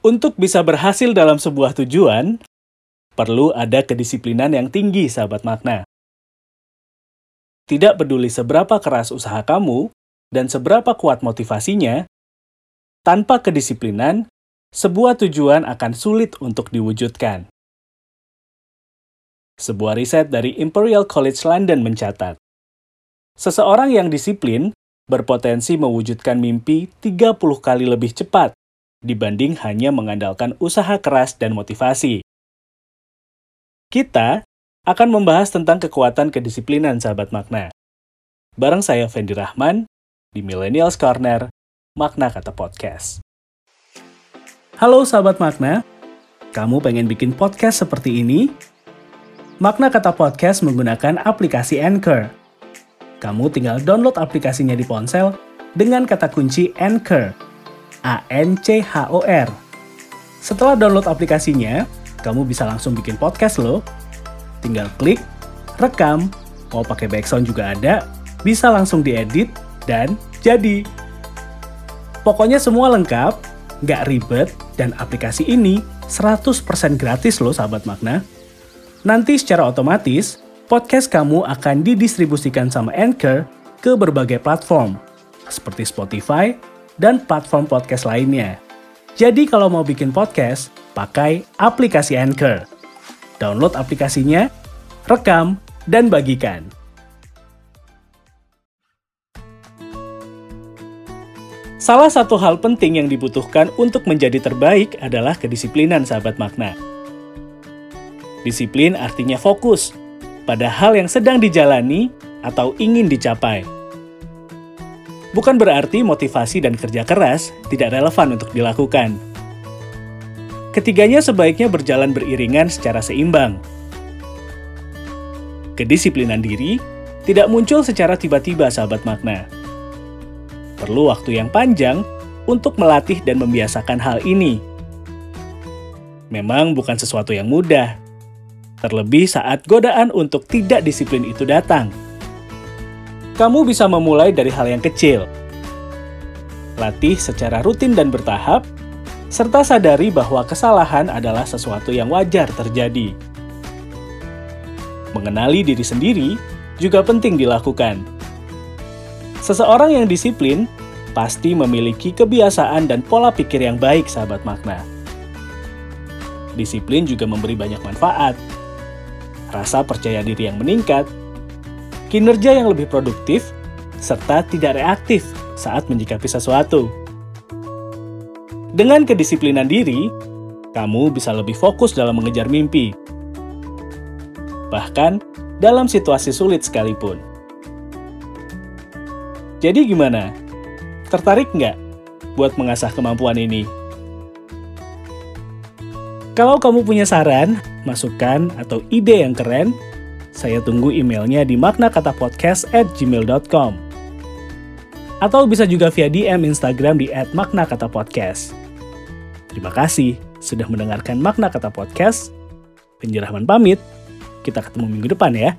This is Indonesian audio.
Untuk bisa berhasil dalam sebuah tujuan, perlu ada kedisiplinan yang tinggi, sahabat makna. Tidak peduli seberapa keras usaha kamu dan seberapa kuat motivasinya, tanpa kedisiplinan, sebuah tujuan akan sulit untuk diwujudkan. Sebuah riset dari Imperial College London mencatat, seseorang yang disiplin berpotensi mewujudkan mimpi 30 kali lebih cepat dibanding hanya mengandalkan usaha keras dan motivasi. Kita akan membahas tentang kekuatan kedisiplinan sahabat makna. Bareng saya Fendi Rahman di Millennials Corner, Makna Kata Podcast. Halo sahabat makna, kamu pengen bikin podcast seperti ini? Makna Kata Podcast menggunakan aplikasi Anchor. Kamu tinggal download aplikasinya di ponsel dengan kata kunci Anchor A-N-C-H-O-R. Setelah download aplikasinya, kamu bisa langsung bikin podcast loh. Tinggal klik, rekam, mau pakai background juga ada, bisa langsung diedit, dan jadi. Pokoknya semua lengkap, nggak ribet, dan aplikasi ini 100% gratis loh sahabat makna. Nanti secara otomatis, podcast kamu akan didistribusikan sama Anchor ke berbagai platform, seperti Spotify, dan platform podcast lainnya. Jadi kalau mau bikin podcast, pakai aplikasi Anchor. Download aplikasinya, rekam, dan bagikan. Salah satu hal penting yang dibutuhkan untuk menjadi terbaik adalah kedisiplinan sahabat makna. Disiplin artinya fokus pada hal yang sedang dijalani atau ingin dicapai bukan berarti motivasi dan kerja keras tidak relevan untuk dilakukan. Ketiganya sebaiknya berjalan beriringan secara seimbang. Kedisiplinan diri tidak muncul secara tiba-tiba, sahabat makna. Perlu waktu yang panjang untuk melatih dan membiasakan hal ini. Memang bukan sesuatu yang mudah, terlebih saat godaan untuk tidak disiplin itu datang kamu bisa memulai dari hal yang kecil. Latih secara rutin dan bertahap, serta sadari bahwa kesalahan adalah sesuatu yang wajar terjadi. Mengenali diri sendiri juga penting dilakukan. Seseorang yang disiplin pasti memiliki kebiasaan dan pola pikir yang baik, sahabat makna. Disiplin juga memberi banyak manfaat. Rasa percaya diri yang meningkat kinerja yang lebih produktif, serta tidak reaktif saat menyikapi sesuatu. Dengan kedisiplinan diri, kamu bisa lebih fokus dalam mengejar mimpi. Bahkan dalam situasi sulit sekalipun. Jadi gimana? Tertarik nggak buat mengasah kemampuan ini? Kalau kamu punya saran, masukan, atau ide yang keren, saya tunggu emailnya di maknakatapodcast at gmail.com. Atau bisa juga via DM Instagram di at maknakatapodcast. Terima kasih sudah mendengarkan Makna Kata Podcast. Penjerahman pamit. Kita ketemu minggu depan ya.